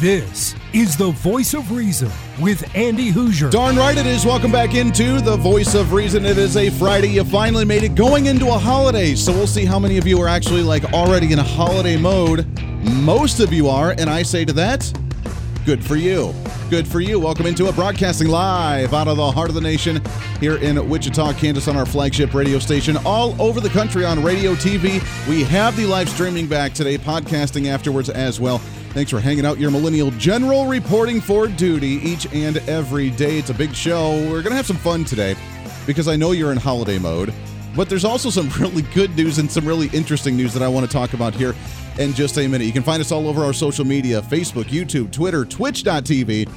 This is the voice of reason with Andy Hooser. Darn right it is. Welcome back into the voice of reason. It is a Friday. You finally made it going into a holiday. So we'll see how many of you are actually like already in a holiday mode. Most of you are. And I say to that, good for you. Good for you. Welcome into it. Broadcasting live out of the heart of the nation here in Wichita, Kansas on our flagship radio station. All over the country on radio, TV. We have the live streaming back today, podcasting afterwards as well. Thanks for hanging out. Your Millennial General reporting for duty each and every day. It's a big show. We're going to have some fun today because I know you're in holiday mode. But there's also some really good news and some really interesting news that I want to talk about here in just a minute. You can find us all over our social media Facebook, YouTube, Twitter, Twitch.tv,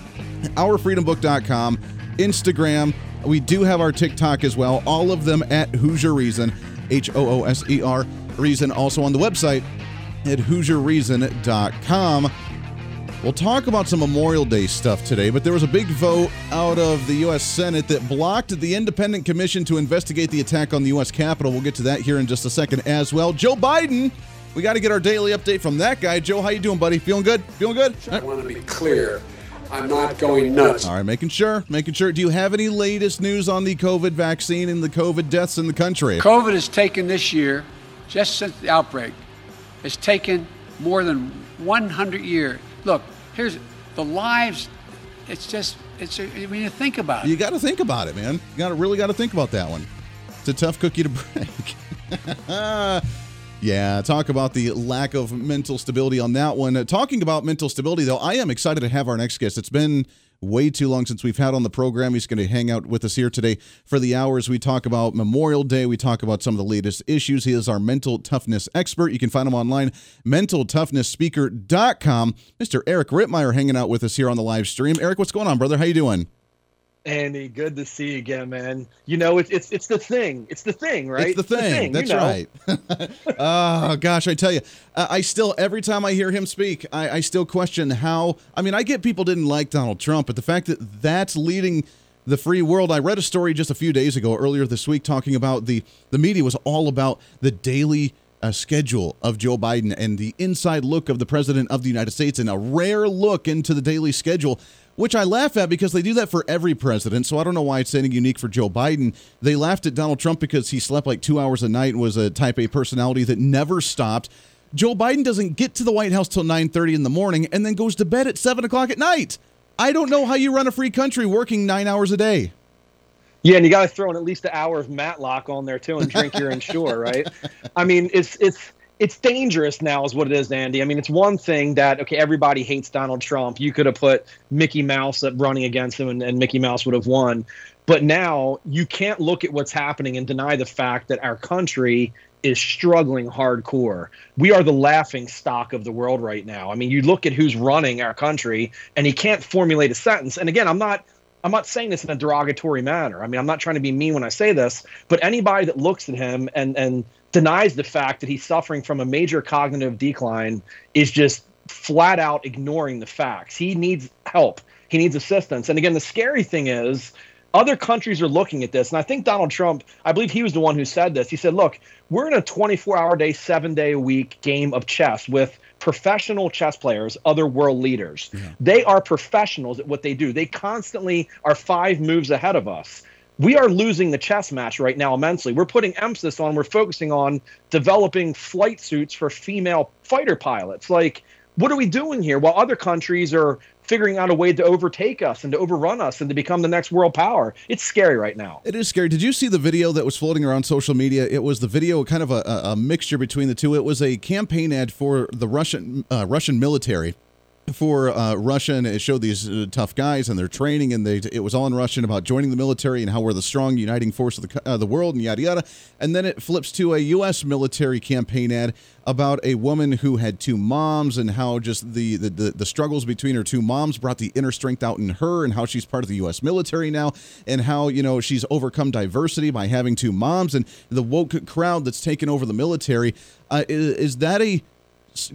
OurFreedomBook.com, Instagram. We do have our TikTok as well. All of them at Hooser Reason, H O O S E R Reason. Also on the website, at HooserReason.com. We'll talk about some Memorial Day stuff today, but there was a big vote out of the U.S. Senate that blocked the independent commission to investigate the attack on the U.S. Capitol. We'll get to that here in just a second as well. Joe Biden, we got to get our daily update from that guy. Joe, how you doing, buddy? Feeling good? Feeling good? I want to be clear. I'm not going nuts. All right, making sure, making sure. Do you have any latest news on the COVID vaccine and the COVID deaths in the country? COVID has taken this year, just since the outbreak, it's taken more than 100 years. Look, here's the lives. It's just, it's a, when you think about it. You got to think about it, man. You got to really got to think about that one. It's a tough cookie to break. yeah, talk about the lack of mental stability on that one. Uh, talking about mental stability, though, I am excited to have our next guest. It's been way too long since we've had on the program. He's going to hang out with us here today for the hours. We talk about Memorial Day. We talk about some of the latest issues. He is our mental toughness expert. You can find him online, mentaltoughnessspeaker.com. Mr. Eric Rittmeyer hanging out with us here on the live stream. Eric, what's going on, brother? How you doing? Andy, good to see you again, man. You know, it's it's it's the thing. It's the thing, right? It's the thing. It's the thing That's you know. right. oh gosh, I tell you, I still every time I hear him speak, I, I still question how. I mean, I get people didn't like Donald Trump, but the fact that that's leading the free world. I read a story just a few days ago, earlier this week, talking about the the media was all about the daily uh, schedule of Joe Biden and the inside look of the president of the United States and a rare look into the daily schedule which I laugh at because they do that for every president. So I don't know why it's anything unique for Joe Biden. They laughed at Donald Trump because he slept like two hours a night and was a type A personality that never stopped. Joe Biden doesn't get to the White House till 9:30 in the morning and then goes to bed at seven o'clock at night. I don't know how you run a free country working nine hours a day. Yeah, and you got to throw in at least an hour of Matlock on there too, and drink your Ensure, right? I mean, it's it's it's dangerous now is what it is andy i mean it's one thing that okay everybody hates donald trump you could have put mickey mouse up running against him and, and mickey mouse would have won but now you can't look at what's happening and deny the fact that our country is struggling hardcore. We are the laughing stock of the world right now. I mean, you look at who's running our country and he can't formulate a sentence. And again, I'm not I'm not saying this in a derogatory manner. I mean, I'm not trying to be mean when I say this, but anybody that looks at him and and denies the fact that he's suffering from a major cognitive decline is just flat out ignoring the facts. He needs help. He needs assistance. And again, the scary thing is other countries are looking at this. And I think Donald Trump, I believe he was the one who said this. He said, look, we're in a 24 hour day, seven day a week game of chess with professional chess players, other world leaders. Yeah. They are professionals at what they do. They constantly are five moves ahead of us we are losing the chess match right now immensely. We're putting emphasis on, we're focusing on developing flight suits for female fighter pilots. Like, what are we doing here? While other countries are figuring out a way to overtake us and to overrun us and to become the next world power. It's scary right now. It is scary. Did you see the video that was floating around social media? It was the video, kind of a, a mixture between the two. It was a campaign ad for the Russian uh, Russian military for uh, Russia, and it showed these uh, tough guys and their training, and they it was all in Russian about joining the military and how we're the strong, uniting force of the uh, the world, and yada yada. And then it flips to a U.S. military campaign ad about a woman who had two moms and how just the the, the, the struggles between her two moms brought the inner strength out in her, and how she's part of the U.S. military now, and how you know she's overcome diversity by having two moms, and the woke crowd that's taken over the military. Uh, is, is that a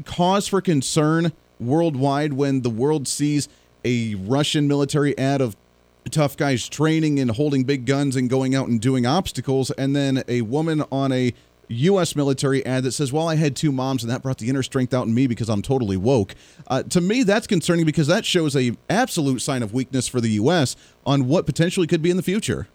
cause for concern? Worldwide when the world sees a Russian military ad of tough guys training and holding big guns and going out and doing obstacles, and then a woman on a U.S. military ad that says, "Well, I had two moms, and that brought the inner strength out in me because I'm totally woke." Uh, to me, that's concerning because that shows a absolute sign of weakness for the U.S. on what potentially could be in the future.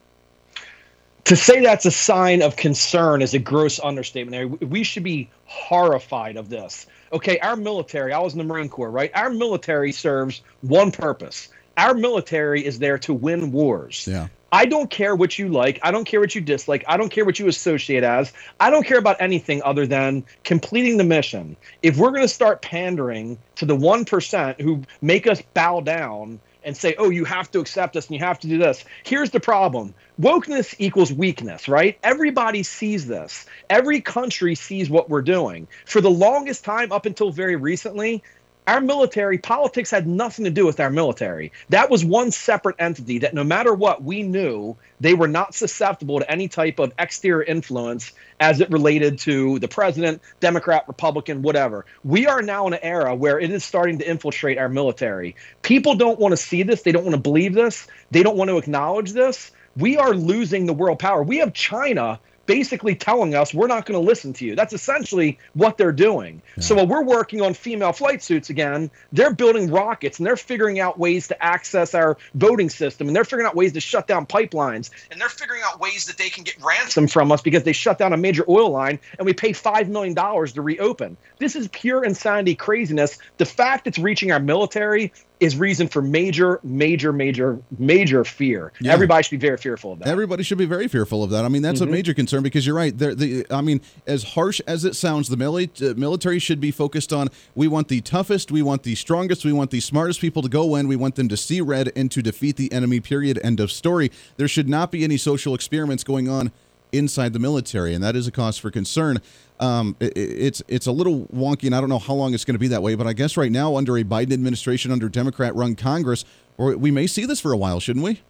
To say that's a sign of concern is a gross understatement. We should be horrified of this okay, our military, I was in the Marine Corps, right? Our military serves one purpose. Our military is there to win wars. Yeah. I don't care what you like. I don't care what you dislike. I don't care what you associate as. I don't care about anything other than completing the mission. If we're going to start pandering to the 1% who make us bow down and say, oh, you have to accept us and you have to do this. Here's the problem wokeness equals weakness, right? Everybody sees this. Every country sees what we're doing. For the longest time, up until very recently, our military politics had nothing to do with our military. That was one separate entity that no matter what, we knew they were not susceptible to any type of exterior influence as it related to the president, Democrat, Republican, whatever. We are now in an era where it is starting to infiltrate our military. People don't want to see this, they don't want to believe this, they don't want to acknowledge this. We are losing the world power. We have China basically telling us we're not going to listen to you. That's essentially what they're doing. Yeah. So while we're working on female flight suits again, they're building rockets and they're figuring out ways to access our voting system and they're figuring out ways to shut down pipelines and they're figuring out ways that they can get ransom from us because they shut down a major oil line and we pay $5 million to reopen. This is pure insanity craziness. The fact it's reaching our military is reason for major, major, major, major fear. Yeah. Everybody should be very fearful of that. Everybody should be very fearful of that. I mean, that's mm-hmm. a major concern because you're right. the, I mean, as harsh as it sounds, the mili- uh, military should be focused on we want the toughest, we want the strongest, we want the smartest people to go in, we want them to see red and to defeat the enemy, period. End of story. There should not be any social experiments going on inside the military, and that is a cause for concern. Um, it, it's it's a little wonky, and I don't know how long it's going to be that way. But I guess right now, under a Biden administration, under Democrat-run Congress, or we may see this for a while, shouldn't we?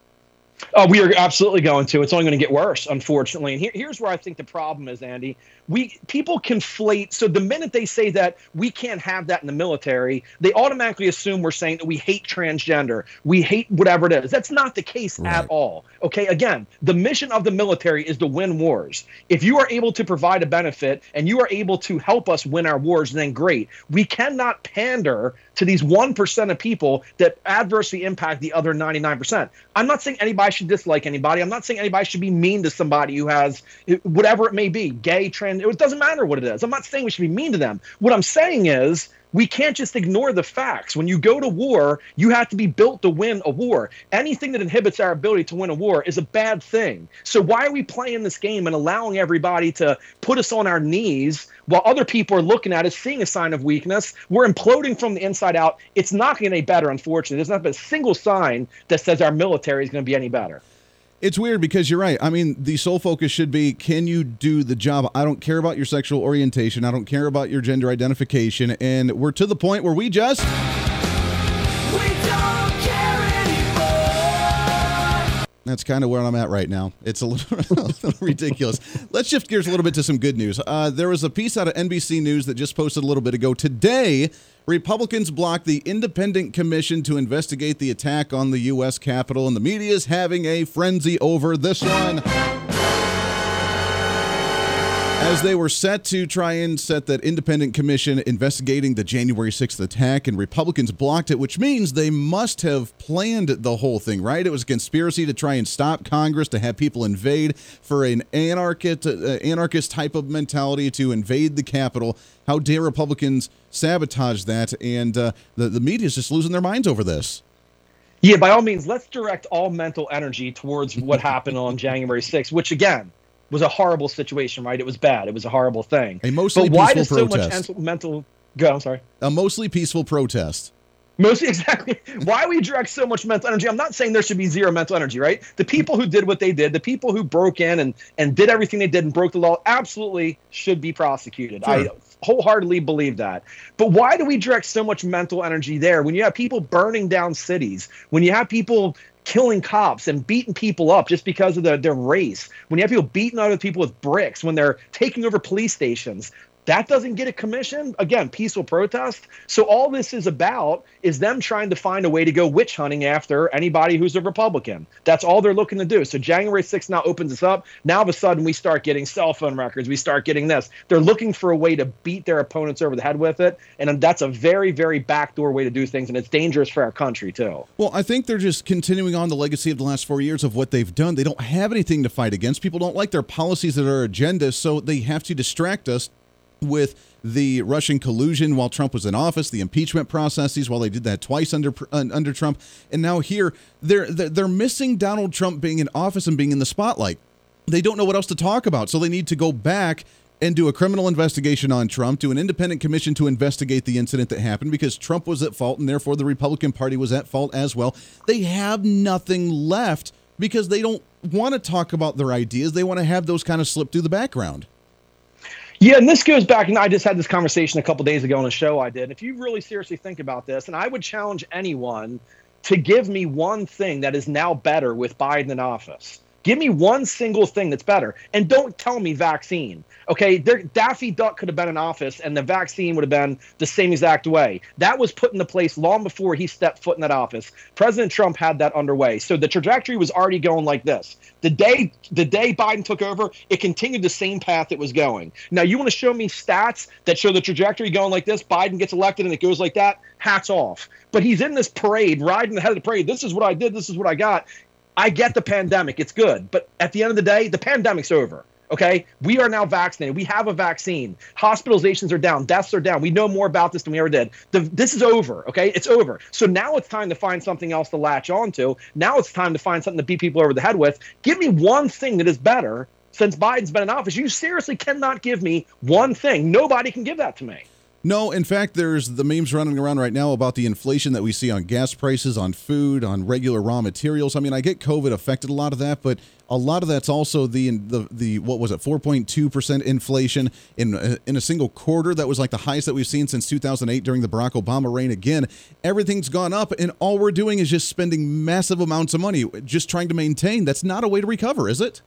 Oh, we are absolutely going to. It's only going to get worse, unfortunately. And here, here's where I think the problem is, Andy. We people conflate. So the minute they say that we can't have that in the military, they automatically assume we're saying that we hate transgender, we hate whatever it is. That's not the case right. at all. Okay, again, the mission of the military is to win wars. If you are able to provide a benefit and you are able to help us win our wars, then great. We cannot pander to these 1% of people that adversely impact the other 99%. I'm not saying anybody should dislike anybody. I'm not saying anybody should be mean to somebody who has eh, whatever it may be, gay, trans, it doesn't matter what it is. I'm not saying we should be mean to them. What I'm saying is we can't just ignore the facts. When you go to war, you have to be built to win a war. Anything that inhibits our ability to win a war is a bad thing. So why are we playing this game and allowing everybody to put us on our knees while other people are looking at us, seeing a sign of weakness? We're imploding from the inside out. It's not getting any better, unfortunately. There's not been a single sign that says our military is going to be any better. It's weird because you're right. I mean, the sole focus should be can you do the job? I don't care about your sexual orientation. I don't care about your gender identification. And we're to the point where we just. That's kind of where I'm at right now. It's a little, a little, ridiculous. Let's shift gears a little bit to some good news. Uh, there was a piece out of NBC News that just posted a little bit ago. Today, Republicans blocked the independent commission to investigate the attack on the U.S. Capitol, and the media is having a frenzy over this one as they were set to try and set that independent commission investigating the January 6th attack, and Republicans blocked it, which means they must have planned the whole thing, right? It was a conspiracy to try and stop Congress, to have people invade, for an anarchist, uh, anarchist type of mentality to invade the Capitol. How dare Republicans sabotage that? And uh, the, the media is just losing their minds over this. Yeah, by all means, let's direct all mental energy towards what happened on January 6th, which again, was a horrible situation, right? It was bad. It was a horrible thing. A mostly but why does protest. so much mental? Go. I'm sorry. A mostly peaceful protest. Most exactly. Why we direct so much mental energy? I'm not saying there should be zero mental energy, right? The people who did what they did, the people who broke in and and did everything they did and broke the law, absolutely should be prosecuted. Sure. I wholeheartedly believe that. But why do we direct so much mental energy there when you have people burning down cities, when you have people killing cops and beating people up just because of the, their race, when you have people beating other people with bricks, when they're taking over police stations, that doesn't get a commission. Again, peaceful protest. So all this is about is them trying to find a way to go witch hunting after anybody who's a Republican. That's all they're looking to do. So January 6th now opens us up. Now of a sudden we start getting cell phone records. We start getting this. They're looking for a way to beat their opponents over the head with it. And that's a very, very backdoor way to do things. And it's dangerous for our country, too. Well, I think they're just continuing on the legacy of the last four years of what they've done. They don't have anything to fight against. People don't like their policies or their agenda, so they have to distract us with the Russian collusion while Trump was in office, the impeachment processes while they did that twice under under Trump, and now here they're they're missing Donald Trump being in office and being in the spotlight. They don't know what else to talk about, so they need to go back and do a criminal investigation on Trump, do an independent commission to investigate the incident that happened because Trump was at fault and therefore the Republican Party was at fault as well. They have nothing left because they don't want to talk about their ideas. They want to have those kind of slip through the background. Yeah, and this goes back, and I just had this conversation a couple days ago on a show I did. If you really seriously think about this, and I would challenge anyone to give me one thing that is now better with Biden in office. Give me one single thing that's better. And don't tell me vaccine. Okay, there, Daffy Duck could have been in office, and the vaccine would have been the same exact way. That was put into place long before he stepped foot in that office. President Trump had that underway, so the trajectory was already going like this. The day the day Biden took over, it continued the same path it was going. Now, you want to show me stats that show the trajectory going like this? Biden gets elected and it goes like that. Hats off. But he's in this parade, riding the head of the parade. This is what I did. This is what I got. I get the pandemic. It's good. But at the end of the day, the pandemic's over. Okay, we are now vaccinated. We have a vaccine. Hospitalizations are down. Deaths are down. We know more about this than we ever did. The, this is over. Okay, it's over. So now it's time to find something else to latch onto. Now it's time to find something to beat people over the head with. Give me one thing that is better since Biden's been in office. You seriously cannot give me one thing. Nobody can give that to me. No, in fact, there's the memes running around right now about the inflation that we see on gas prices, on food, on regular raw materials. I mean, I get COVID affected a lot of that, but a lot of that's also the the the what was it, 4.2 percent inflation in uh, in a single quarter. That was like the highest that we've seen since 2008 during the Barack Obama reign. Again, everything's gone up, and all we're doing is just spending massive amounts of money, just trying to maintain. That's not a way to recover, is it?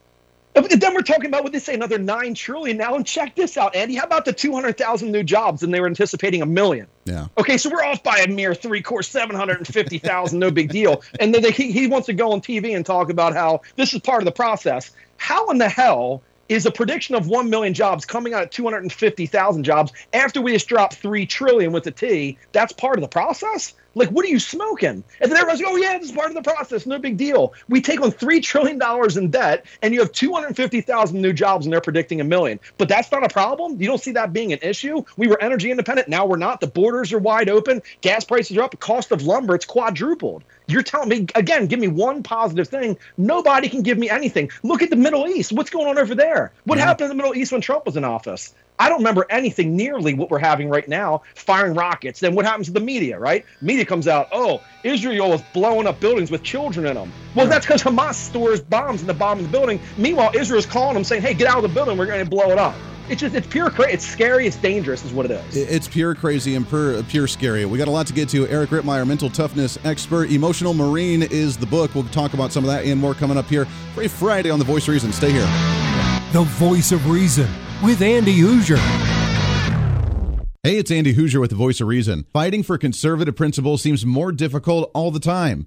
Then we're talking about what they say another nine trillion now. And check this out, Andy. How about the two hundred thousand new jobs? And they were anticipating a million. Yeah. Okay, so we're off by a mere three course, seven hundred and fifty thousand. no big deal. And then they, he, he wants to go on TV and talk about how this is part of the process. How in the hell is a prediction of 1 million jobs coming out at 250,000 jobs after we just dropped 3 trillion with the T. That's part of the process? Like, what are you smoking? And then everyone's like, oh, yeah, this is part of the process. No big deal. We take on $3 trillion in debt, and you have 250,000 new jobs, and they're predicting a million. But that's not a problem. You don't see that being an issue. We were energy independent. Now we're not. The borders are wide open. Gas prices are up. Cost of lumber, it's quadrupled. You're telling me, again, give me one positive thing. Nobody can give me anything. Look at the Middle East. What's going on over there? What yeah. happened in the Middle East when Trump was in office? I don't remember anything nearly what we're having right now, firing rockets. Then what happens to the media, right? Media comes out, oh, Israel is blowing up buildings with children in them. Well, that's because Hamas stores bombs in the bottom of the building. Meanwhile, Israel's calling them saying, hey, get out of the building. We're going to blow it up. It's just, it's pure crazy. It's scary. It's dangerous, is what it is. It's pure crazy and pure, uh, pure scary. We got a lot to get to. Eric Rittmeyer, mental toughness expert. Emotional Marine is the book. We'll talk about some of that and more coming up here. Free Friday on The Voice of Reason. Stay here. The Voice of Reason with Andy Hooser. Hey, it's Andy Hooser with the Voice of Reason. Fighting for conservative principles seems more difficult all the time.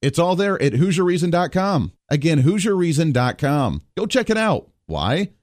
It's all there at HooserReason.com. Again, HooserReason.com. Go check it out. Why?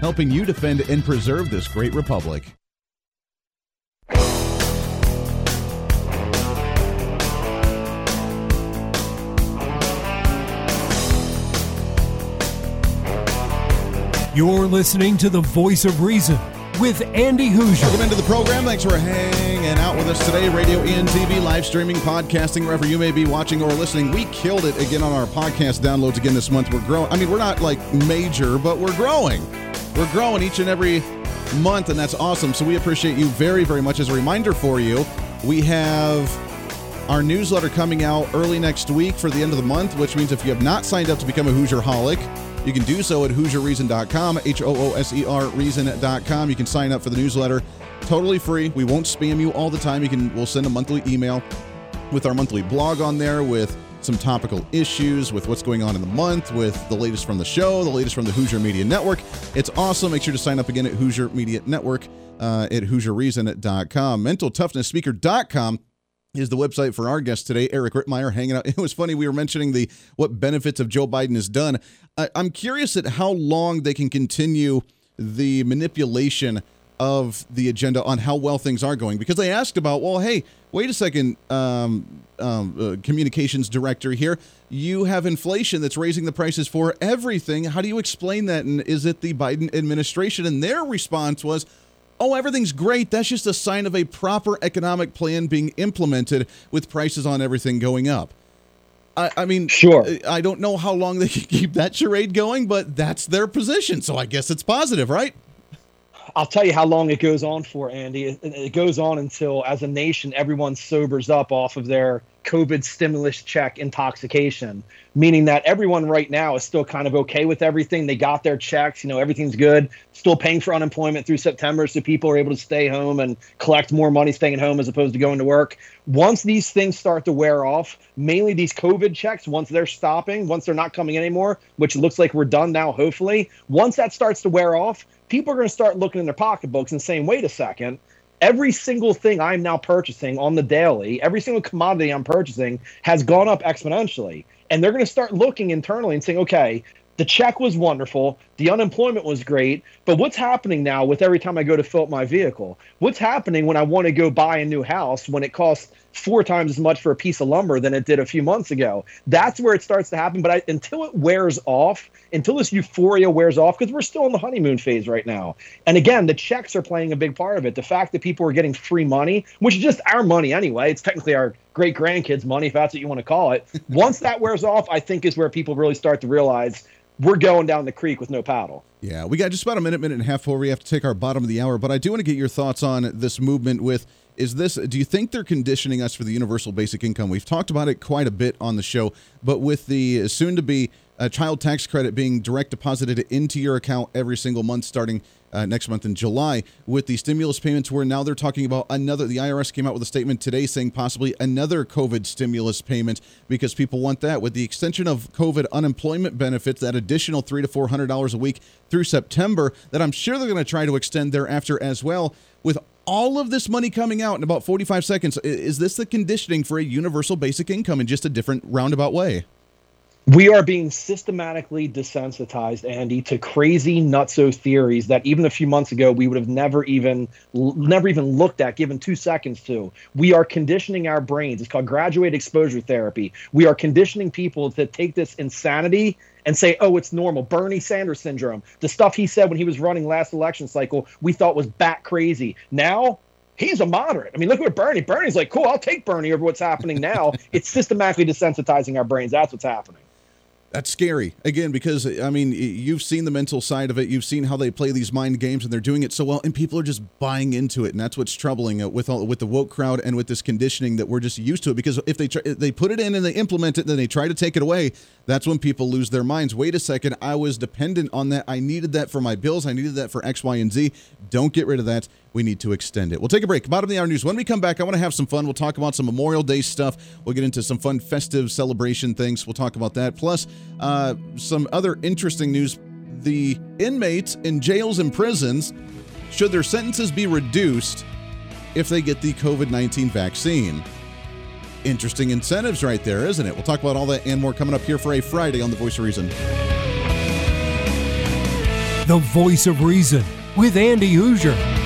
helping you defend and preserve this great republic. You're listening to the voice of reason with Andy Hooser. Welcome into the program. Thanks for hanging out with us today. Radio and TV, live streaming, podcasting, wherever you may be watching or listening. We killed it again on our podcast downloads again this month. We're growing. I mean, we're not like major, but we're growing. We're growing each and every month, and that's awesome. So we appreciate you very, very much. As a reminder for you, we have our newsletter coming out early next week for the end of the month, which means if you have not signed up to become a Hooser Holic, you can do so at HooserReason.com, H O O S E R Reason.com. You can sign up for the newsletter totally free. We won't spam you all the time. You can we'll send a monthly email with our monthly blog on there with some topical issues with what's going on in the month, with the latest from the show, the latest from the Hooser Media Network. It's awesome. Make sure to sign up again at Hooser Media Network uh, at HooserReason.com. MentalToughnessSpeaker.com is the website for our guest today, Eric Rittmeyer, hanging out. It was funny we were mentioning the what benefits of Joe Biden has done. I, I'm curious at how long they can continue the manipulation of the agenda on how well things are going because they asked about, well, hey, wait a second, um, um, uh, communications director here, you have inflation that's raising the prices for everything. How do you explain that? And is it the Biden administration? And their response was, oh, everything's great. That's just a sign of a proper economic plan being implemented with prices on everything going up. I, I mean, sure. I don't know how long they can keep that charade going, but that's their position. So I guess it's positive, right? I'll tell you how long it goes on for, Andy. It, it, goes on until, as a nation, everyone sobers up off of their COVID stimulus check intoxication, meaning that everyone right now is still kind of okay with everything. They got their checks, you know, everything's good, still paying for unemployment through September. So people are able to stay home and collect more money staying at home as opposed to going to work. Once these things start to wear off, mainly these COVID checks, once they're stopping, once they're not coming anymore, which looks like we're done now, hopefully, once that starts to wear off, people are going to start looking in their pocketbooks and saying, wait a second, every single thing I'm now purchasing on the daily, every single commodity I'm purchasing has gone up exponentially. And they're going to start looking internally and saying, okay, the check was wonderful, the unemployment was great, but what's happening now with every time I go to fill up my vehicle? What's happening when I want to go buy a new house when it costs four times as much for a piece of lumber than it did a few months ago. That's where it starts to happen. But I, until it wears off, until this euphoria wears off, because we're still in the honeymoon phase right now. And again, the checks are playing a big part of it. The fact that people are getting free money, which is just our money anyway, it's technically our great grandkids' money, if that's what you want to call it. Once that wears off, I think is where people really start to realize we're going down the creek with no paddle. Yeah, we got just about a minute, minute and a half before we have to take our bottom of the hour. But I do want to get your thoughts on this movement with is this do you think they're conditioning us for the universal basic income we've talked about it quite a bit on the show but with the soon to be uh, child tax credit being direct deposited into your account every single month starting uh, next month in July with the stimulus payments where now they're talking about another the IRS came out with a statement today saying possibly another COVID stimulus payment because people want that with the extension of COVID unemployment benefits that additional 3 to 400 dollars a week through September that I'm sure they're going to try to extend thereafter as well with all of this money coming out in about 45 seconds. Is this the conditioning for a universal basic income in just a different roundabout way? We are being systematically desensitized andy to crazy nutso theories that even a few months ago we would have never even never even looked at given two seconds to we are conditioning our brains it's called graduated exposure therapy we are conditioning people to take this insanity and say oh it's normal bernie sanders syndrome the stuff he said when he was running last election cycle we thought was bat crazy now he's a moderate. I mean, look at Bernie. Bernie's like, cool, I'll take Bernie over what's happening now. it's systematically desensitizing our brains. That's what's happening. That's scary again because I mean you've seen the mental side of it. You've seen how they play these mind games and they're doing it so well, and people are just buying into it, and that's what's troubling uh, with all with the woke crowd and with this conditioning that we're just used to it. Because if they try, they put it in and they implement it, then they try to take it away, that's when people lose their minds. Wait a second, I was dependent on that. I needed that for my bills. I needed that for X, Y, and Z. Don't get rid of that we need to extend it. We'll take a break. Bottom of the hour news. When we come back, I want to have some fun. We'll talk about some Memorial Day stuff. We'll get into some fun festive celebration things. We'll talk about that. Plus, uh, some other interesting news. The inmates in jails and prisons, should their sentences be reduced if they get the COVID 19 vaccine? Interesting incentives right there, isn't it? We'll talk about all that and more coming up here for a Friday on The Voice of Reason. The Voice of Reason with Andy Hooser.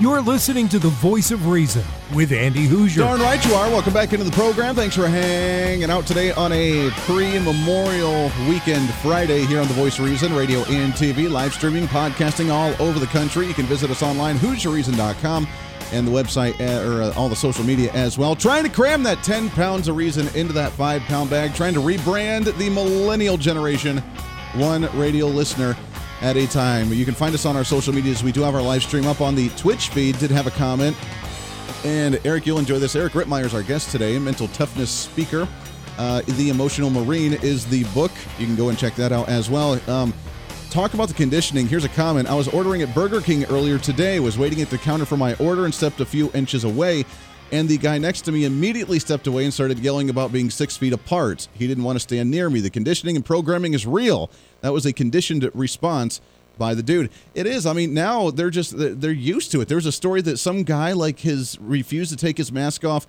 You're listening to the voice of reason with Andy Hooser. Darn right you are. Welcome back into the program. Thanks for hanging out today on a pre-Memorial Weekend Friday here on the Voice of Reason, radio and TV, live streaming, podcasting all over the country. You can visit us online, HooserReason.com, and the website uh, or uh, all the social media as well. Trying to cram that 10 pounds of reason into that five pound bag, trying to rebrand the millennial generation, one radio listener at a time. You can find us on our social medias. We do have our live stream up on the Twitch feed. Did have a comment. And Eric, you'll enjoy this. Eric Rittmeyer is our guest today, mental toughness speaker. Uh, the Emotional Marine is the book. You can go and check that out as well. Um, talk about the conditioning. Here's a comment. I was ordering at Burger King earlier today, was waiting at the counter for my order and stepped a few inches away. And the guy next to me immediately stepped away and started yelling about being six feet apart. He didn't want to stand near me. The conditioning and programming is real. That was a conditioned response by the dude. It is. I mean, now they're just they're used to it. There's a story that some guy like his refused to take his mask off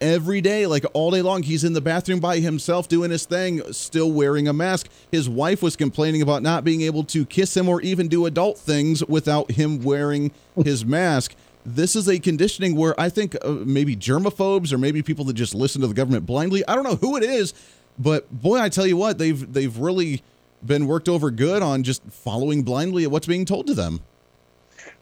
every day, like all day long. He's in the bathroom by himself doing his thing, still wearing a mask. His wife was complaining about not being able to kiss him or even do adult things without him wearing his mask. This is a conditioning where I think uh, maybe germaphobes or maybe people that just listen to the government blindly. I don't know who it is, but boy, I tell you what, they've they've really been worked over good on just following blindly at what's being told to them.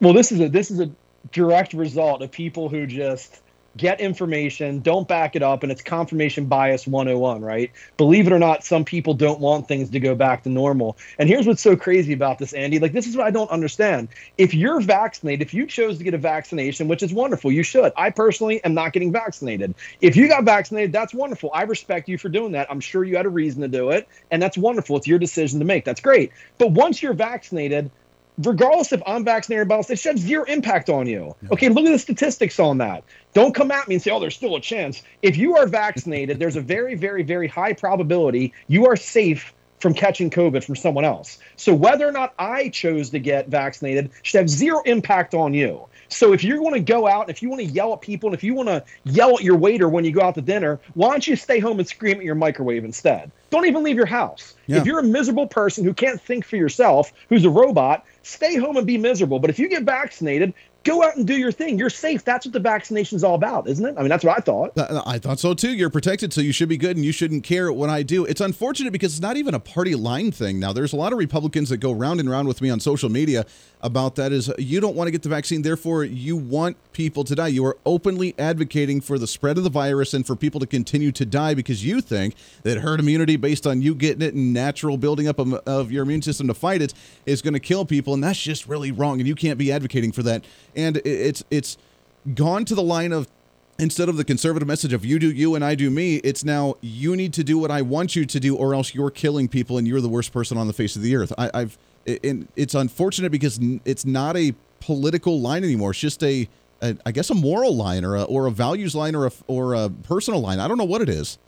Well, this is a this is a direct result of people who just get information, don't back it up, and it's confirmation bias 101, right? Believe it or not, some people don't want things to go back to normal. And here's what's so crazy about this, Andy. Like, this is what I don't understand. If you're vaccinated, if you chose to get a vaccination, which is wonderful, you should. I personally am not getting vaccinated. If you got vaccinated, that's wonderful. I respect you for doing that. I'm sure you had a reason to do it, and that's wonderful. It's your decision to make. That's great. But once you're vaccinated, regardless if I'm vaccinated or else, it should have zero impact on you. Okay, look at the statistics on that. Don't come at me and say, oh, there's still a chance. If you are vaccinated, there's a very, very, very high probability you are safe from catching COVID from someone else. So whether or not I chose to get vaccinated should have zero impact on you. So if you're going to go out, and if you want to yell at people, and if you want to yell at your waiter when you go out to dinner, why don't you stay home and scream at your microwave instead? Don't even leave your house. Yeah. If you're a miserable person who can't think for yourself, who's a robot, stay home and be miserable. But if you get vaccinated, go out and do your thing. You're safe. That's what the vaccination is all about, isn't it? I mean, that's what I thought. I thought so too. You're protected, so you should be good, and you shouldn't care what I do. It's unfortunate because it's not even a party line thing now. There's a lot of Republicans that go round and round with me on social media about that. Is you don't want to get the vaccine, therefore you want people to die. You are openly advocating for the spread of the virus and for people to continue to die because you think that herd immunity, based on you getting it and natural building up of, your immune system to fight it, is going to kill people, and that's just really wrong. And you can't be advocating for that and it's it's gone to the line of instead of the conservative message of you do you and I do me, it's now you need to do what I want you to do, or else you're killing people and you're the worst person on the face of the earth. I, have and it's unfortunate because it's not a political line anymore. It's just a, a I guess a moral line or a or a values line or a or a personal line. I don't know what it is.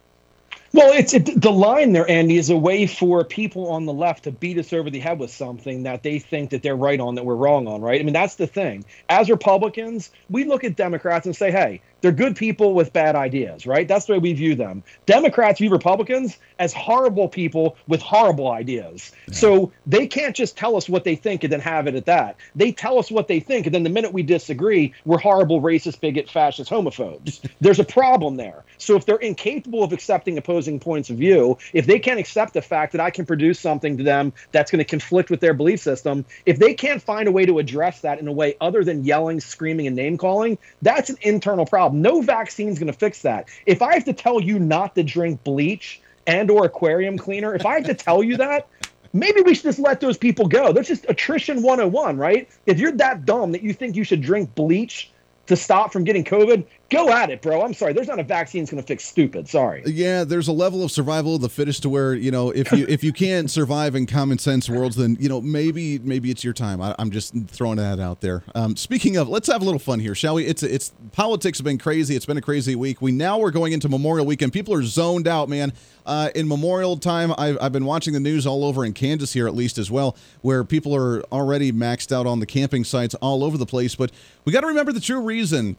Well, it's it, the line there, Andy, is a way for people on the left to beat us over the head with something that they think that they're right on that we're wrong on, right? I mean, that's the thing. As Republicans, we look at Democrats and say, "Hey, they're good people with bad ideas, right? That's the way we view them. Democrats view Republicans as horrible people with horrible ideas. Yeah. So they can't just tell us what they think and then have it at that. They tell us what they think, and then the minute we disagree, we're horrible, racist, bigot, fascist, homophobes. There's a problem there. So if they're incapable of accepting opposing points of view, if they can't accept the fact that I can produce something to them that's going to conflict with their belief system, if they can't find a way to address that in a way other than yelling, screaming, and name calling, that's an internal problem problem. No is going to fix that. If I have to tell you not to drink bleach and or aquarium cleaner, if I have to tell you that, maybe we should just let those people go. That's just attrition 101, right? If you're that dumb that you think you should drink bleach to stop from getting COVID, go at it, bro. I'm sorry. There's not a vaccine that's going to fix stupid. Sorry. Yeah, there's a level of survival of the fittest to where you know if you if you can't survive in common sense worlds, then you know maybe maybe it's your time. I, am just throwing that out there. Um, speaking of, let's have a little fun here, shall we? It's it's politics have been crazy. It's been a crazy week. We now we're going into Memorial Weekend. People are zoned out, man. Uh, in Memorial time, I've, I've been watching the news all over in Kansas here, at least as well, where people are already maxed out on the camping sites all over the place. But we got to remember the true reason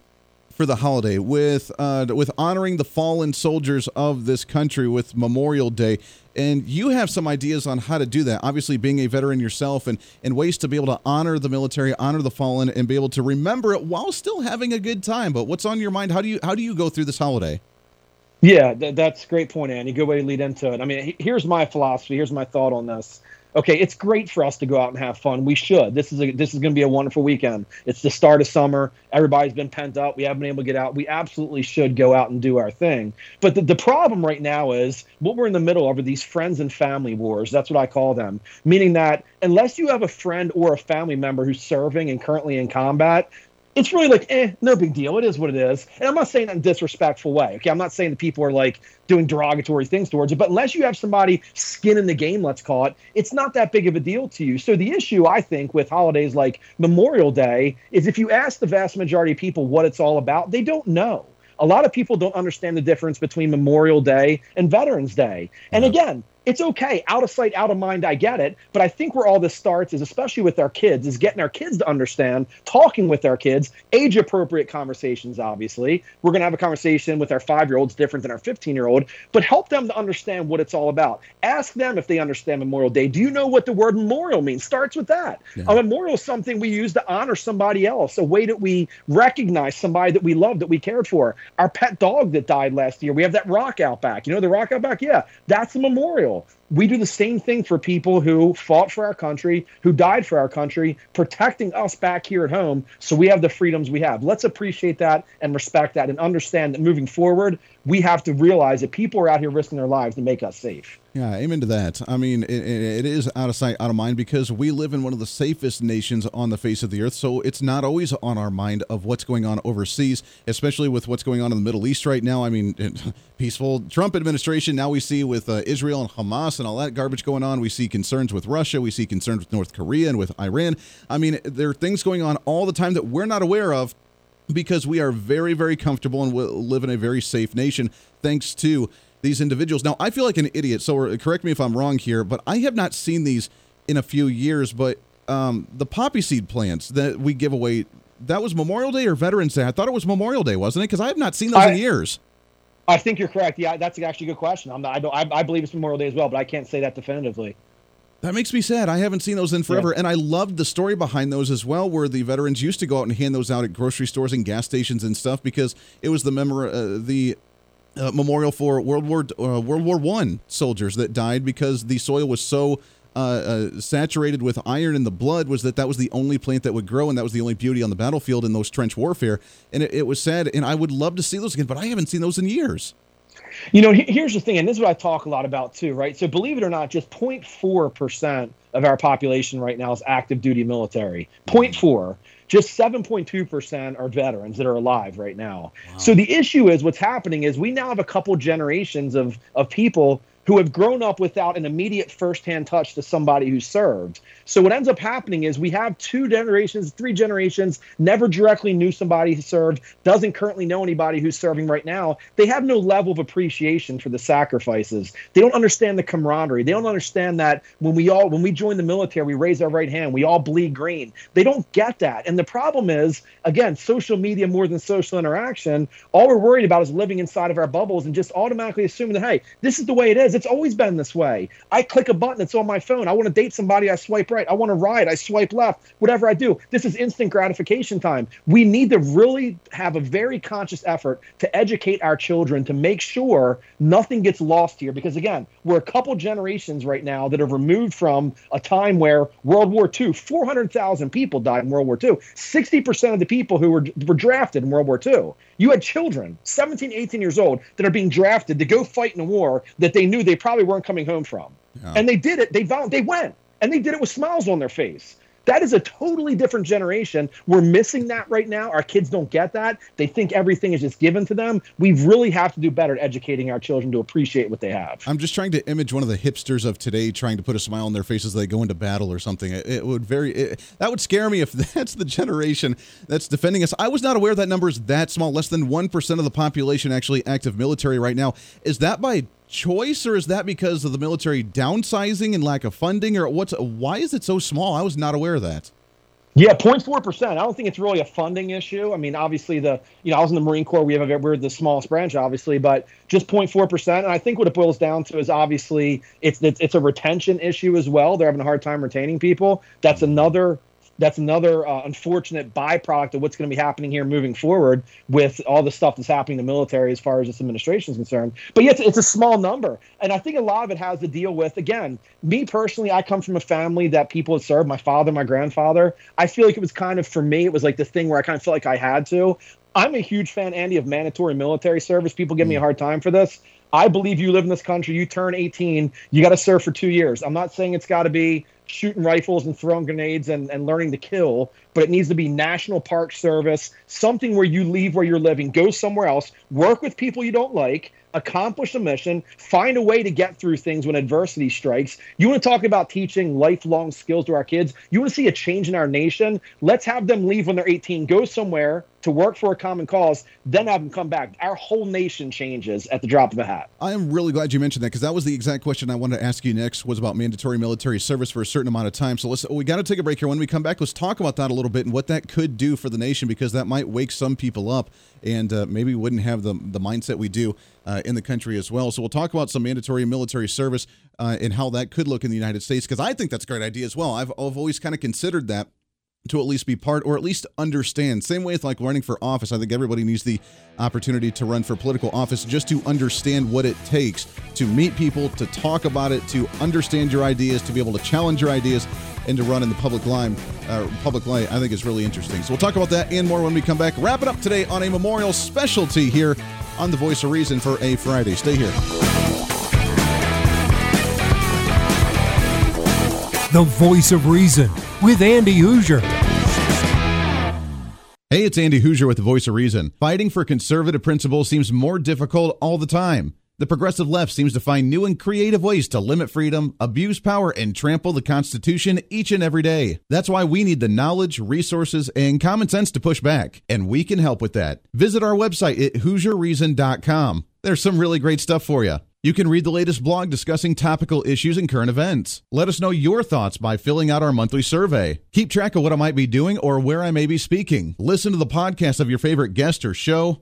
for the holiday with uh, with honoring the fallen soldiers of this country with Memorial Day. And you have some ideas on how to do that. Obviously, being a veteran yourself, and and ways to be able to honor the military, honor the fallen, and be able to remember it while still having a good time. But what's on your mind? How do you how do you go through this holiday? Yeah, th- that's a great point, Andy. Good way to lead into it. I mean, here's my philosophy. Here's my thought on this okay, it's great for us to go out and have fun. We should. This is a, this is going to be a wonderful weekend. It's the start of summer. Everybody's been pent up. We haven't been able to get out. We absolutely should go out and do our thing. But the, the problem right now is what we're in the middle of are these friends and family wars. That's what I call them. Meaning that unless you have a friend or a family member who's serving and currently in combat, it's really like, eh, no big deal. It is what it is. And I'm not saying that in a disrespectful way. Okay. I'm not saying that people are like doing derogatory things towards it, but unless you have somebody skin in the game, let's call it, it's not that big of a deal to you. So the issue, I think, with holidays like Memorial Day is if you ask the vast majority of people what it's all about, they don't know. A lot of people don't understand the difference between Memorial Day and Veterans Day. And again, it's okay. Out of sight out of mind i get it. But i think where all this starts is especially with our kids is getting our kids to understand talking with our kids age appropriate conversations obviously. We're going to have a conversation with our five year olds different than our 15 year old but help them to understand what it's all about. Ask them if they understand memorial day. Do you know what the word memorial means? Starts with that. Yeah. a memorial is something we use to honor somebody else a way that we recognize somebody that we love that we cared for. Our pet dog that died last year we have that rock out back. You know the rock out back? Yeah. That's a memorial oil we do the same thing for people who fought for our country, who died for our country, protecting us back here at home so we have the freedoms we have. Let's appreciate that and respect that and understand that moving forward, we have to realize that people are out here risking their lives to make us safe. Yeah, amen to that. I mean, it, it is out of sight, out of mind because we live in one of the safest nations on the face of the earth. So it's not always on our mind of what's going on overseas, especially with what's going on in the Middle East right now. I mean, peaceful Trump administration. Now we see with uh, Israel and Hamas and all that garbage going on. We see concerns with Russia. We see concerns with North Korea and with Iran. I mean, there are things going on all the time that we're not aware of because we are very, very comfortable and we live in a very safe nation thanks to these individuals. Now, I feel like an idiot, so correct me if I'm wrong here, but I have not seen these in a few years. But um, the poppy seed plants that we give away, that was Memorial Day or Veterans Day? I thought it was Memorial Day, wasn't it? Because I have not seen those I, in years. I think you're correct. Yeah, that's actually a good question. I'm not, I, don't, I, I believe it's Memorial Day as well, but I can't say that definitively. That makes me sad. I haven't seen those in forever. Yeah. And I loved the story behind those as well, where the veterans used to go out and hand those out at grocery stores and gas stations and stuff because it was the memor- uh, the uh, memorial for World War uh, World War One soldiers that died because the soil was so uh, uh, saturated with iron in the blood was that that was the only plant that would grow and that was the only beauty on the battlefield in those trench warfare. And it, it was sad. And I would love to see those again, but I haven't seen those in years. You know, here's the thing, and this is what I talk a lot about too, right? So believe it or not, just 0.4% of our population right now is active duty military. 0.4. Just 7.2% are veterans that are alive right now. Wow. So the issue is what's happening is we now have a couple generations of, of people who have grown up without an immediate firsthand touch to somebody who served. So what ends up happening is we have two generations, three generations, never directly knew somebody who served, doesn't currently know anybody who's serving right now. They have no level of appreciation for the sacrifices. They don't understand the camaraderie. They don't understand that when we all when we join the military, we raise our right hand, we all bleed green. They don't get that. And the problem is, again, social media more than social interaction, all we're worried about is living inside of our bubbles and just automatically assuming that, hey, this is the way it is. It's always been this way. I click a button, it's on my phone. I want to date somebody, I swipe right. I want to ride, I swipe left. Whatever I do, this is instant gratification time. We need to really have a very conscious effort to educate our children to make sure nothing gets lost here. Because again, we're a couple generations right now that are removed from a time where World War II, 400,000 people died in World War II. 60% of the people who were, were drafted in World War II. You had children, 17, 18 years old, that are being drafted to go fight in a war that they knew they probably weren't coming home from. Yeah. And they did it. They they went and they did it with smiles on their face. That is a totally different generation. We're missing that right now. Our kids don't get that. They think everything is just given to them. We really have to do better at educating our children to appreciate what they have. I'm just trying to image one of the hipsters of today trying to put a smile on their face as they go into battle or something. It, would very it, that would scare me if that's the generation that's defending us. I was not aware that number is that small. Less than 1% of the population actually active military right now. Is that by choice, or is that because of the military downsizing and lack of funding, or what's why is it so small? I was not aware of that. Yeah, 0.4 percent. I don't think it's really a funding issue. I mean, obviously the you know I was in the Marine Corps. We have a, we're the smallest branch, obviously, but just 0.4 percent. And I think what it boils down to is obviously it's, it's it's a retention issue as well. They're having a hard time retaining people. That's another that's another uh, unfortunate byproduct of what's going to be happening here moving forward with all the stuff that's happening in the military as far as this administration is concerned. But yes, it's a small number. And I think a lot of it has to deal with, again, me personally, I come from a family that people had served, my father, my grandfather. I feel like it was kind of, for me, it was like the thing where I kind of felt like I had to. I'm a huge fan, Andy, of mandatory military service. People give me a hard time for this. I believe you live in this country, you turn 18, you got to serve for two years. I'm not saying it's got to be shooting rifles and throwing grenades and, and learning to kill, but it needs to be National Park Service, something where you leave where you're living, go somewhere else, work with people you don't like, accomplish a mission, find a way to get through things when adversity strikes. You want to talk about teaching lifelong skills to our kids? You want to see a change in our nation? Let's have them leave when they're 18, go somewhere to work for a common cause, then have them come back. Our whole nation changes at the drop of a hat. I am really glad you mentioned that because that was the exact question I wanted to ask you next was about mandatory military service for a certain amount of time. So let's we got to take a break here. When we come back, let's talk about that a little bit and what that could do for the nation because that might wake some people up and uh, maybe wouldn't have the the mindset we do uh, in the country as well. So we'll talk about some mandatory military service uh, and how that could look in the United States because I think that's a great idea as well. I've, I've always kind of considered that to at least be part or at least understand. Same way with like running for office. I think everybody needs the opportunity to run for political office just to understand what it takes to meet people, to talk about it, to understand your ideas, to be able to challenge your ideas, and to run in the public line. Uh, public light, I think is really interesting. So we'll talk about that and more when we come back. Wrap it up today on a memorial specialty here on the Voice of Reason for a Friday. Stay here. The Voice of Reason with Andy Hooser. Hey, it's Andy Hooser with the Voice of Reason. Fighting for conservative principles seems more difficult all the time. The progressive left seems to find new and creative ways to limit freedom, abuse power, and trample the Constitution each and every day. That's why we need the knowledge, resources, and common sense to push back, and we can help with that. Visit our website at HooserReason.com. There's some really great stuff for you. You can read the latest blog discussing topical issues and current events. Let us know your thoughts by filling out our monthly survey. Keep track of what I might be doing or where I may be speaking. Listen to the podcast of your favorite guest or show,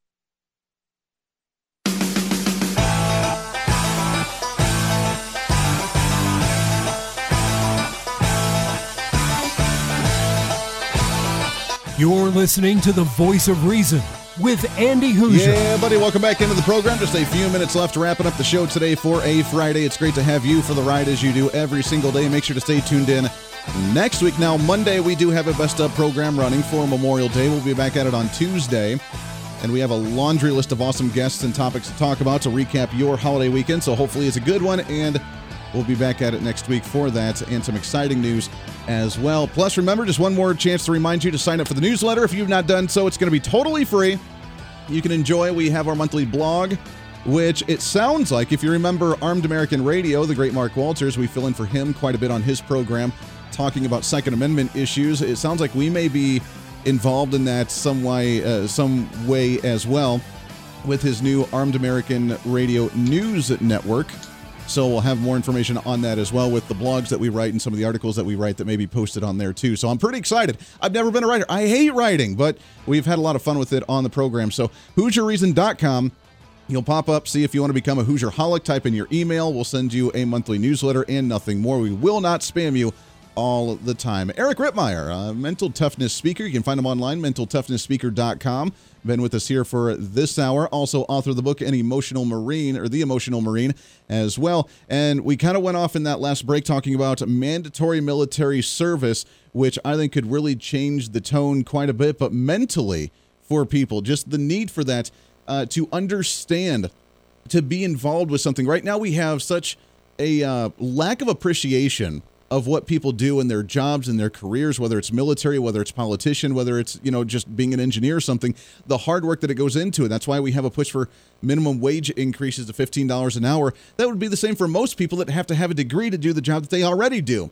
You're listening to the voice of reason with Andy Hooser. Yeah, buddy, welcome back into the program. Just a few minutes left wrapping up the show today for a Friday. It's great to have you for the ride as you do every single day. Make sure to stay tuned in next week. Now, Monday, we do have a best of program running for Memorial Day. We'll be back at it on Tuesday. And we have a laundry list of awesome guests and topics to talk about to recap your holiday weekend. So hopefully it's a good one. And We'll be back at it next week for that and some exciting news as well. Plus, remember, just one more chance to remind you to sign up for the newsletter. If you've not done so, it's going to be totally free. You can enjoy. We have our monthly blog, which it sounds like, if you remember Armed American Radio, the great Mark Walters, we fill in for him quite a bit on his program talking about Second Amendment issues. It sounds like we may be involved in that some way, uh, some way as well with his new Armed American Radio News Network. So we'll have more information on that as well with the blogs that we write and some of the articles that we write that may be posted on there too. So I'm pretty excited. I've never been a writer. I hate writing, but we've had a lot of fun with it on the program. So HooserReason.com. You'll pop up, see if you want to become a Hooser Holic. Type in your email. We'll send you a monthly newsletter and nothing more. We will not spam you all the time. Eric Rittmeyer, a mental toughness speaker. You can find him online, mentaltoughnessspeaker.com. Been with us here for this hour. Also, author of the book, An Emotional Marine, or The Emotional Marine as well. And we kind of went off in that last break talking about mandatory military service, which I think could really change the tone quite a bit, but mentally for people, just the need for that uh, to understand, to be involved with something. Right now, we have such a uh, lack of appreciation of what people do in their jobs and their careers, whether it's military, whether it's politician, whether it's you know just being an engineer or something, the hard work that it goes into it. That's why we have a push for minimum wage increases to fifteen dollars an hour. That would be the same for most people that have to have a degree to do the job that they already do,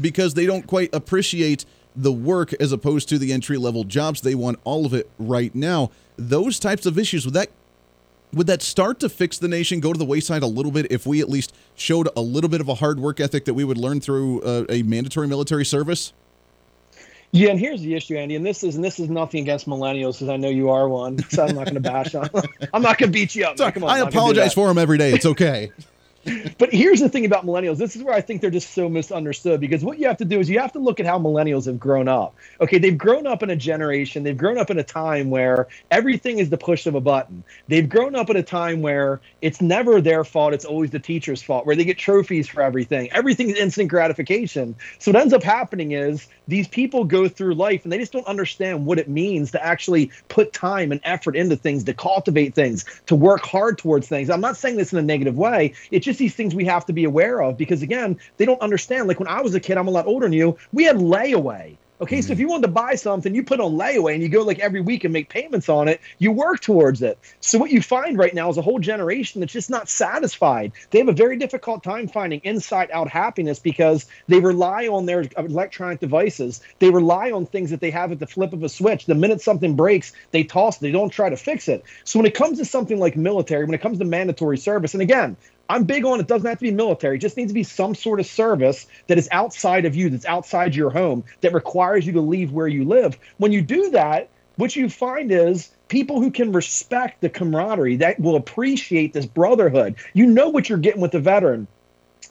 because they don't quite appreciate the work as opposed to the entry level jobs. They want all of it right now. Those types of issues with that would that start to fix the nation go to the wayside a little bit if we at least showed a little bit of a hard work ethic that we would learn through uh, a mandatory military service yeah, and here's the issue, Andy, and this is and this is nothing against millennials because I know you are one. So I'm not going to bash on. I'm not going to beat you up. Sorry, on, I apologize for them every day. It's okay. but here's the thing about millennials. This is where I think they're just so misunderstood because what you have to do is you have to look at how millennials have grown up. Okay, they've grown up in a generation, they've grown up in a time where everything is the push of a button. They've grown up at a time where it's never their fault, it's always the teacher's fault, where they get trophies for everything. Everything's instant gratification. So what ends up happening is these people go through life and they just don't understand what it means to actually put time and effort into things, to cultivate things, to work hard towards things. I'm not saying this in a negative way. It's just these things we have to be aware of because, again, they don't understand. Like when I was a kid, I'm a lot older than you, we had layaway Okay, mm-hmm. so if you wanted to buy something, you put on layaway and you go like every week and make payments on it, you work towards it. So what you find right now is a whole generation that's just not satisfied. They have a very difficult time finding inside out happiness because they rely on their electronic devices. They rely on things that they have at the flip of a switch. The minute something breaks, they toss it. They don't try to fix it. So when it comes to something like military, when it comes to mandatory service, and again, I'm big on it doesn't have to be military. It just needs to be some sort of service that is outside of you, that's outside your home, that requires you to leave where you live. When you do that, what you find is people who can respect the camaraderie, that will appreciate this brotherhood. You know what you're getting with the veteran.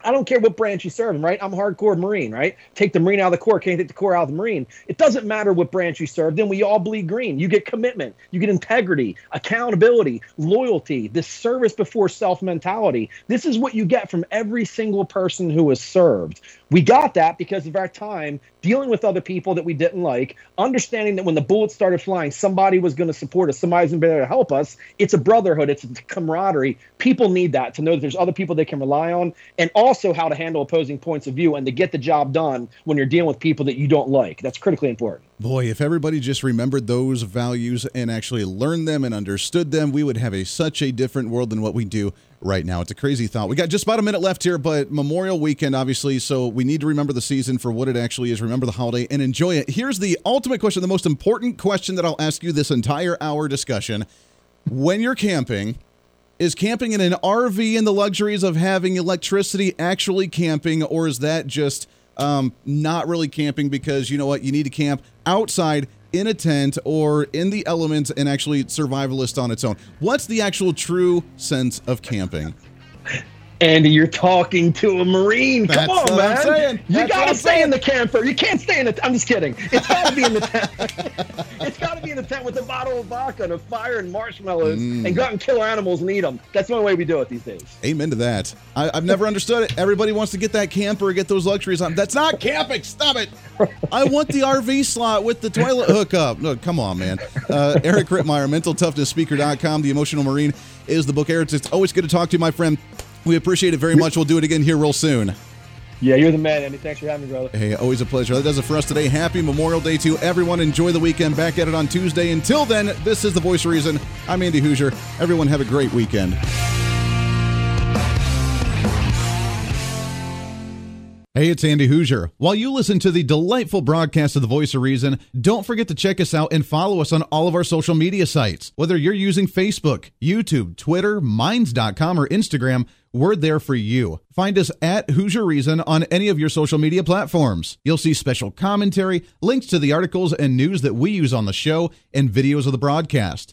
I don't care what branch you serve in, right? I'm hardcore Marine, right? Take the Marine out of the Corps, can't take the Corps out of the Marine. It doesn't matter what branch you serve, then we all bleed green. You get commitment, you get integrity, accountability, loyalty, this service before self mentality. This is what you get from every single person who has served. We got that because of our time dealing with other people that we didn't like, understanding that when the bullets started flying, somebody was going to support us, somebody's going to be there to help us. It's a brotherhood, it's a camaraderie. People need that to know that there's other people they can rely on, and also how to handle opposing points of view and to get the job done when you're dealing with people that you don't like. That's critically important. Boy, if everybody just remembered those values and actually learned them and understood them, we would have a such a different world than what we do right now. It's a crazy thought. We got just about a minute left here, but Memorial Weekend, obviously, so we need to remember the season for what it actually is, remember the holiday, and enjoy it. Here's the ultimate question, the most important question that I'll ask you this entire hour discussion. When you're camping, is camping in an RV and the luxuries of having electricity actually camping, or is that just um, not really camping because you know what? You need to camp outside in a tent or in the elements and actually survivalist on its own. What's the actual true sense of camping? Andy, you're talking to a Marine. Come That's on, man. You gotta stay saying. in the camper. You can't stay in the. I'm just kidding. It's gotta be in the tent. it's gotta be in the tent with a bottle of vodka and a fire and marshmallows, mm. and go out and kill animals and eat them. That's the only way we do it these days. Amen to that. I, have never understood it. Everybody wants to get that camper, get those luxuries on. That's not camping. Stop it. I want the RV slot with the toilet hookup. No, come on, man. Uh, Eric Rittmeyer, mentaltoughnessspeaker.com. The Emotional Marine is the book. Eric, it's always good to talk to you, my friend. We appreciate it very much. We'll do it again here real soon. Yeah, you're the man, Andy. Thanks for having me, brother. Hey, always a pleasure. That does it for us today. Happy Memorial Day to everyone. Enjoy the weekend. Back at it on Tuesday. Until then, this is The Voice of Reason. I'm Andy Hooser. Everyone have a great weekend. Hey, it's Andy Hooser. While you listen to the delightful broadcast of The Voice of Reason, don't forget to check us out and follow us on all of our social media sites. Whether you're using Facebook, YouTube, Twitter, Minds.com, or Instagram, we're there for you. Find us at Hooser Reason on any of your social media platforms. You'll see special commentary, links to the articles and news that we use on the show, and videos of the broadcast.